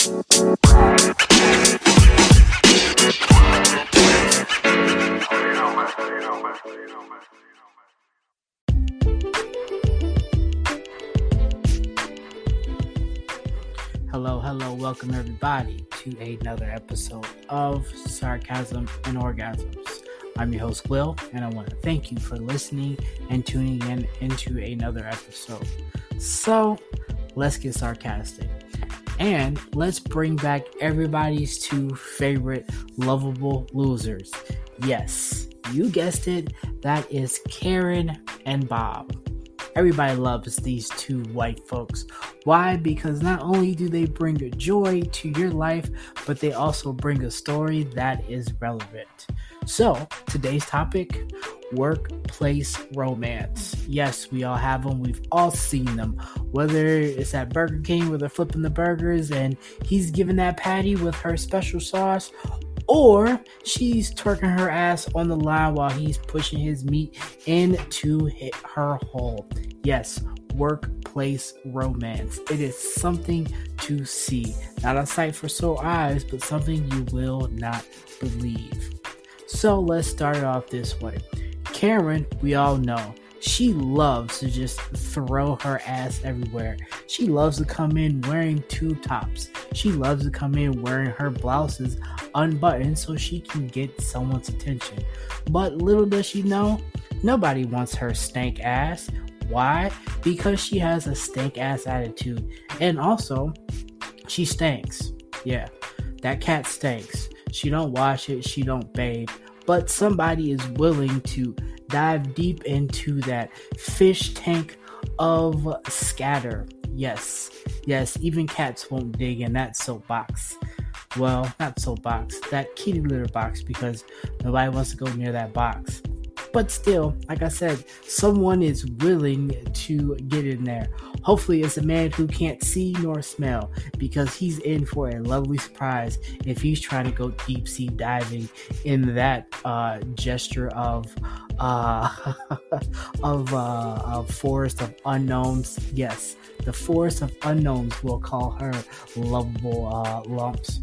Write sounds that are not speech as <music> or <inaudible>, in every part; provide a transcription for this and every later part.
Hello, hello, welcome everybody to another episode of Sarcasm and Orgasms. I'm your host, Will, and I want to thank you for listening and tuning in into another episode. So, let's get sarcastic. And let's bring back everybody's two favorite lovable losers. Yes, you guessed it, that is Karen and Bob. Everybody loves these two white folks. Why? Because not only do they bring a joy to your life, but they also bring a story that is relevant. So, today's topic workplace romance. Yes, we all have them. We've all seen them. Whether it's at Burger King where they're flipping the burgers and he's giving that patty with her special sauce, or she's twerking her ass on the line while he's pushing his meat into her hole. Yes, workplace romance. It is something to see. Not a sight for sore eyes, but something you will not believe. So let's start it off this way. Karen, we all know, she loves to just throw her ass everywhere. She loves to come in wearing two tops. She loves to come in wearing her blouses unbuttoned so she can get someone's attention. But little does she know, nobody wants her stank ass. Why? Because she has a stank ass attitude. And also, she stinks. Yeah, that cat stinks. She don't wash it, she don't bathe. But somebody is willing to dive deep into that fish tank of scatter. Yes, yes, even cats won't dig in that soapbox. Well, not so box, that kitty litter box because nobody wants to go near that box. But still, like I said, someone is willing to get in there. Hopefully, it's a man who can't see nor smell because he's in for a lovely surprise if he's trying to go deep sea diving in that uh, gesture of uh, <laughs> of uh, a forest of unknowns. Yes, the forest of unknowns will call her lovable uh, lumps.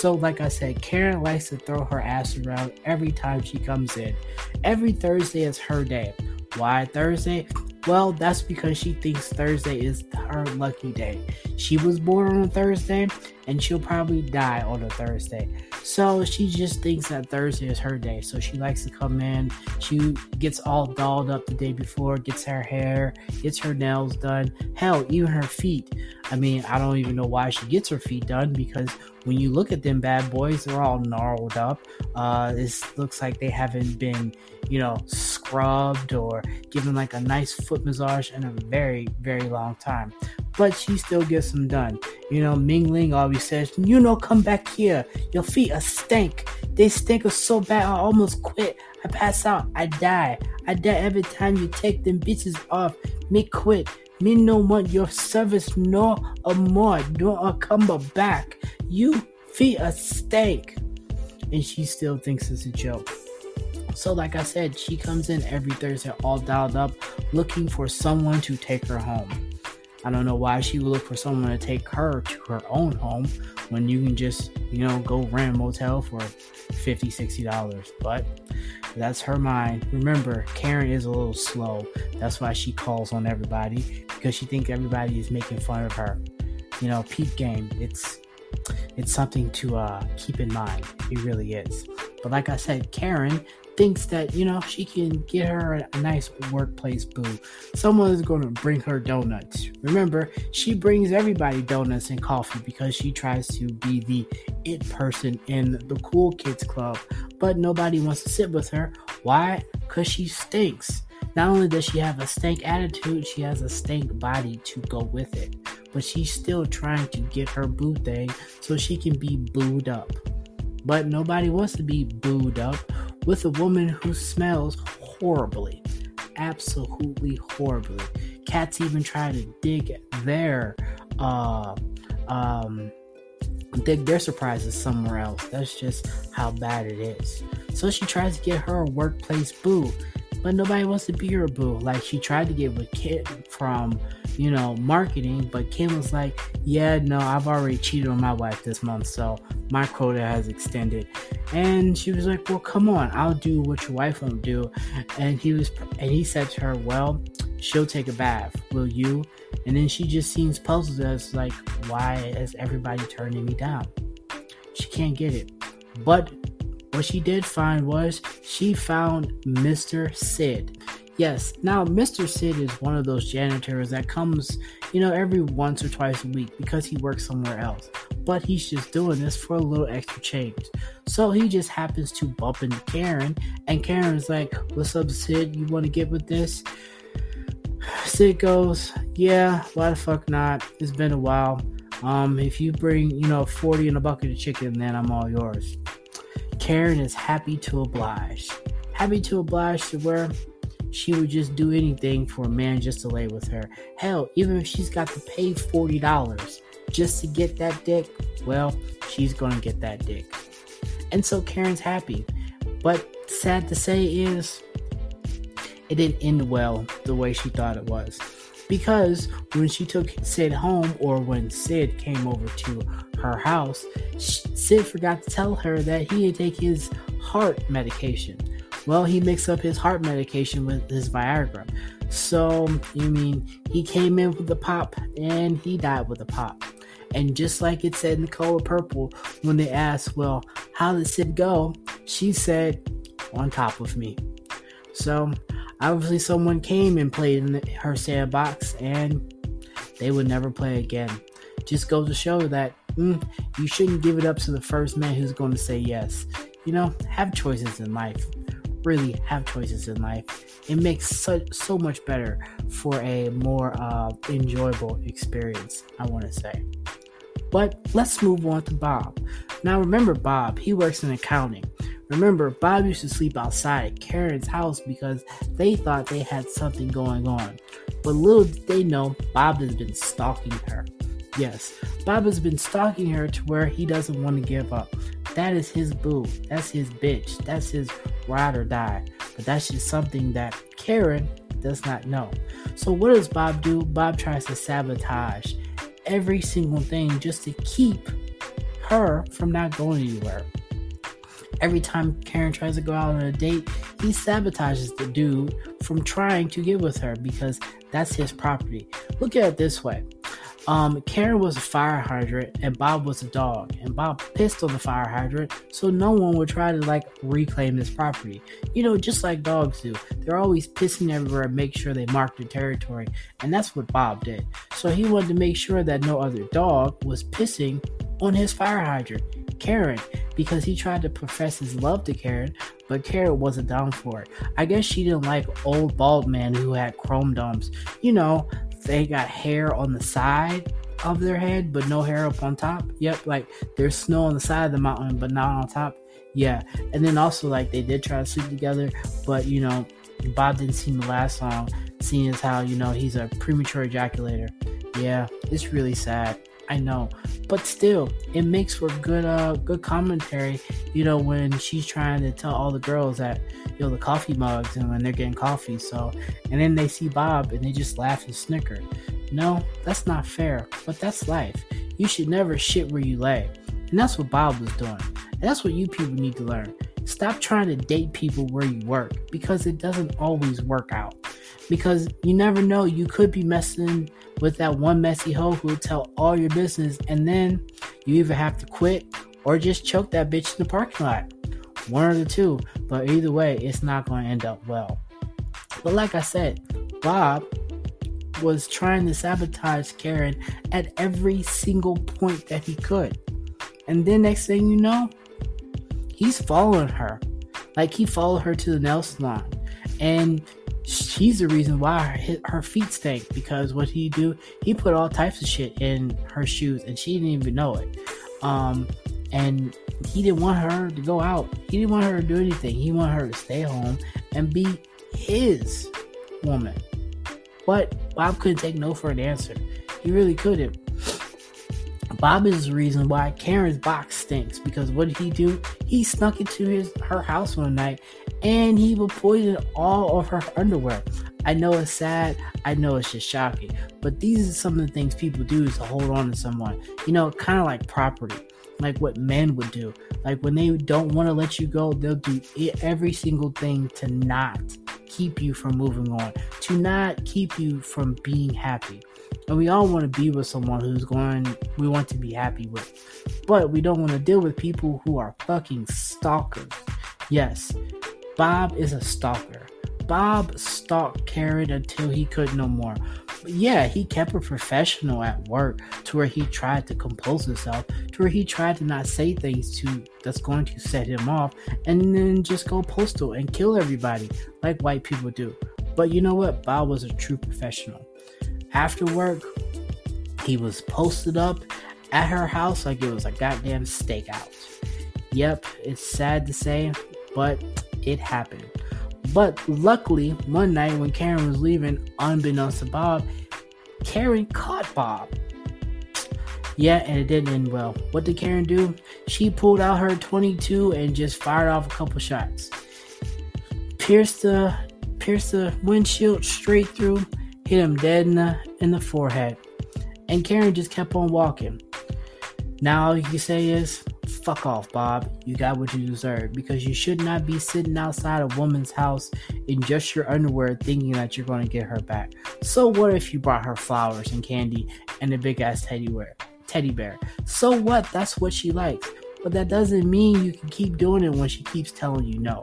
So, like I said, Karen likes to throw her ass around every time she comes in. Every Thursday is her day. Why Thursday? Well, that's because she thinks Thursday is her lucky day. She was born on a Thursday and she'll probably die on a Thursday. So she just thinks that Thursday is her day. So she likes to come in. She gets all dolled up the day before, gets her hair, gets her nails done. Hell, even her feet. I mean, I don't even know why she gets her feet done because when you look at them bad boys, they're all gnarled up. Uh, this looks like they haven't been, you know, scrubbed or given like a nice foot massage in a very, very long time. But she still gets them done. You know, Ming Ling always says, You know, come back here. Your feet are stink. They stink so bad, I almost quit. I pass out. I die. I die every time you take them bitches off. Me quit. Me no want your service no more. Don't come back. You feed a steak. And she still thinks it's a joke. So, like I said, she comes in every Thursday all dialed up looking for someone to take her home. I don't know why she would look for someone to take her to her own home when you can just, you know, go rent a motel for 50 $60. But that's her mind. Remember, Karen is a little slow. That's why she calls on everybody because she thinks everybody is making fun of her. You know, peak game. It's it's something to uh, keep in mind. It really is. But like I said, Karen thinks that you know she can get her a nice workplace boo. Someone is going to bring her donuts. Remember, she brings everybody donuts and coffee because she tries to be the it person in the cool kids club. But nobody wants to sit with her. Why? Because she stinks. Not only does she have a stank attitude, she has a stank body to go with it. But she's still trying to get her boo thing so she can be booed up. But nobody wants to be booed up with a woman who smells horribly. Absolutely horribly. Cats even try to dig their uh um dig their surprises somewhere else. That's just how bad it is. So she tries to get her a workplace boo but nobody wants to be her boo. Like she tried to get with Kim from, you know, marketing, but Kim was like, "Yeah, no, I've already cheated on my wife this month, so my quota has extended." And she was like, "Well, come on, I'll do what your wife won't do." And he was, and he said to her, "Well, she'll take a bath. Will you?" And then she just seems puzzled as like, "Why is everybody turning me down?" She can't get it. But what she did find was she found Mr. Sid. Yes, now Mr. Sid is one of those janitors that comes, you know, every once or twice a week because he works somewhere else. But he's just doing this for a little extra change. So he just happens to bump into Karen, and Karen's like, What's up, Sid? You want to get with this? Sid goes, Yeah, why the fuck not? It's been a while. Um, if you bring, you know, 40 and a bucket of chicken, then I'm all yours. Karen is happy to oblige. Happy to oblige to where she would just do anything for a man just to lay with her. Hell, even if she's got to pay $40 just to get that dick, well, she's going to get that dick. And so Karen's happy. But sad to say is, it didn't end well the way she thought it was. Because when she took Sid home, or when Sid came over to her house, Sid forgot to tell her that he had take his heart medication. Well, he mixed up his heart medication with his Viagra. So, you mean he came in with the pop and he died with the pop. And just like it said in the color purple, when they asked, Well, how did Sid go? She said, On top of me. So, obviously, someone came and played in her sandbox and they would never play again. Just goes to show that mm, you shouldn't give it up to the first man who's going to say yes. You know, have choices in life. Really have choices in life. It makes so, so much better for a more uh, enjoyable experience, I want to say. But let's move on to Bob. Now, remember Bob, he works in accounting. Remember, Bob used to sleep outside at Karen's house because they thought they had something going on. But little did they know, Bob has been stalking her. Yes, Bob has been stalking her to where he doesn't want to give up. That is his boo. That's his bitch. That's his ride or die. But that's just something that Karen does not know. So what does Bob do? Bob tries to sabotage every single thing just to keep her from not going anywhere. Every time Karen tries to go out on a date, he sabotages the dude from trying to get with her because that's his property. Look at it this way um, Karen was a fire hydrant and Bob was a dog, and Bob pissed on the fire hydrant so no one would try to like reclaim this property. You know, just like dogs do. They're always pissing everywhere and make sure they mark their territory, and that's what Bob did. So he wanted to make sure that no other dog was pissing on his fire hydrant. Karen because he tried to profess his love to Karen, but Karen wasn't down for it. I guess she didn't like old bald man who had chrome domes. You know, they got hair on the side of their head, but no hair up on top. Yep, like there's snow on the side of the mountain, but not on top. Yeah, and then also like they did try to sleep together, but you know, Bob didn't seem to last long, seeing as how you know he's a premature ejaculator. Yeah, it's really sad. I know, but still, it makes for good, uh, good commentary. You know, when she's trying to tell all the girls that, you know, the coffee mugs and when they're getting coffee. So, and then they see Bob and they just laugh and snicker. No, that's not fair, but that's life. You should never shit where you lay, and that's what Bob was doing. And that's what you people need to learn. Stop trying to date people where you work because it doesn't always work out. Because you never know, you could be messing with that one messy hoe who will tell all your business, and then you either have to quit or just choke that bitch in the parking lot. One of the two, but either way, it's not going to end up well. But like I said, Bob was trying to sabotage Karen at every single point that he could. And then next thing you know, he's following her. Like he followed her to the nail salon. And she's the reason why her, her feet stink because what he do he put all types of shit in her shoes and she didn't even know it. Um and he didn't want her to go out. He didn't want her to do anything. He wanted her to stay home and be his woman. But bob couldn't take no for an answer. He really couldn't. Bob is the reason why Karen's box stinks because what did he do? He snuck into his her house one night and he would poison all of her underwear. I know it's sad, I know it's just shocking, but these are some of the things people do to hold on to someone. You know, kind of like property, like what men would do. Like when they don't want to let you go, they'll do every single thing to not keep you from moving on, to not keep you from being happy. And we all want to be with someone who's going, we want to be happy with. But we don't want to deal with people who are fucking stalkers. Yes, Bob is a stalker. Bob stalked Karen until he could no more. Yeah, he kept a professional at work to where he tried to compose himself, to where he tried to not say things to that's going to set him off, and then just go postal and kill everybody like white people do. But you know what? Bob was a true professional. After work, he was posted up at her house like it was a goddamn stakeout. Yep, it's sad to say, but it happened. But luckily, one night when Karen was leaving, unbeknownst to Bob, Karen caught Bob. Yeah, and it didn't end well. What did Karen do? She pulled out her 22 and just fired off a couple shots. Pierced the pierced the windshield straight through, hit him dead in the in the forehead. And Karen just kept on walking. Now all you can say is fuck off, Bob. You got what you deserve because you should not be sitting outside a woman's house in just your underwear thinking that you're going to get her back. So what if you brought her flowers and candy and a big ass teddy bear? Teddy bear. So what? That's what she likes. But that doesn't mean you can keep doing it when she keeps telling you no.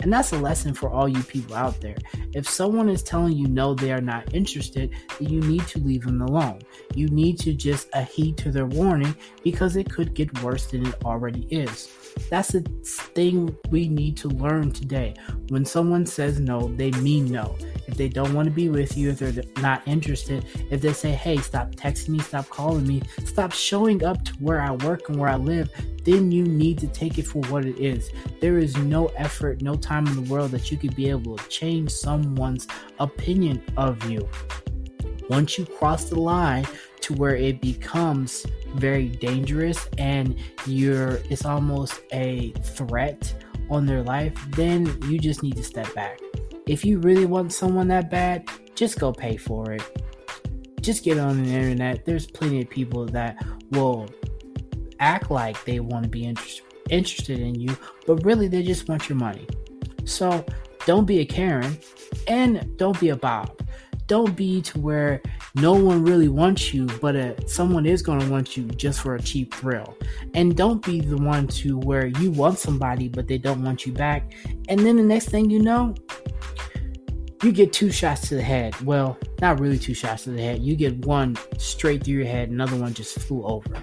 And that's a lesson for all you people out there. If someone is telling you no, they are not interested, then you need to leave them alone. You need to just heed to their warning because it could get worse than it already is. That's the thing we need to learn today. When someone says no, they mean no. If they don't want to be with you, if they're not interested, if they say, hey, stop texting me, stop calling me, stop showing up to where I work and where I live, then you need to take it for what it is. There is no effort, no time in the world that you could be able to change someone's opinion of you. Once you cross the line to where it becomes very dangerous and you're it's almost a threat on their life, then you just need to step back. If you really want someone that bad, just go pay for it. Just get on the internet. There's plenty of people that will act like they want to be inter- interested in you, but really they just want your money. So don't be a Karen and don't be a Bob. Don't be to where no one really wants you, but someone is going to want you just for a cheap thrill. And don't be the one to where you want somebody, but they don't want you back. And then the next thing you know, you get two shots to the head. Well, not really two shots to the head. You get one straight through your head, another one just flew over.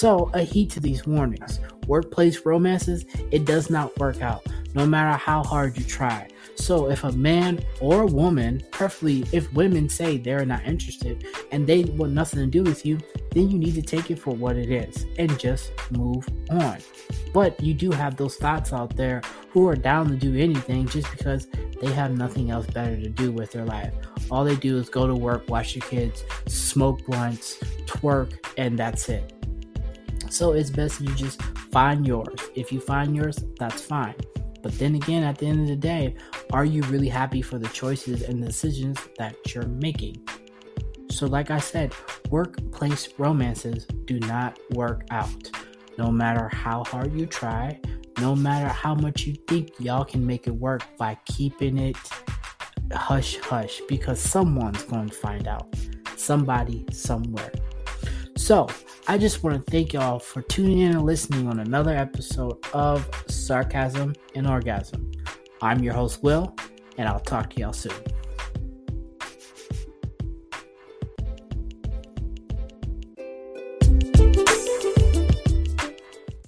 So, a heed to these warnings. Workplace romances, it does not work out, no matter how hard you try. So, if a man or a woman, preferably if women say they're not interested and they want nothing to do with you, then you need to take it for what it is and just move on. But you do have those thoughts out there who are down to do anything just because they have nothing else better to do with their life. All they do is go to work, watch your kids, smoke blunts, twerk, and that's it. So it's best you just find yours. If you find yours, that's fine. But then again, at the end of the day, are you really happy for the choices and decisions that you're making? So, like I said, workplace romances do not work out. No matter how hard you try, no matter how much you think y'all can make it work by keeping it hush hush, because someone's going to find out. Somebody, somewhere. So, I just want to thank y'all for tuning in and listening on another episode of Sarcasm and Orgasm. I'm your host, Will, and I'll talk to y'all soon.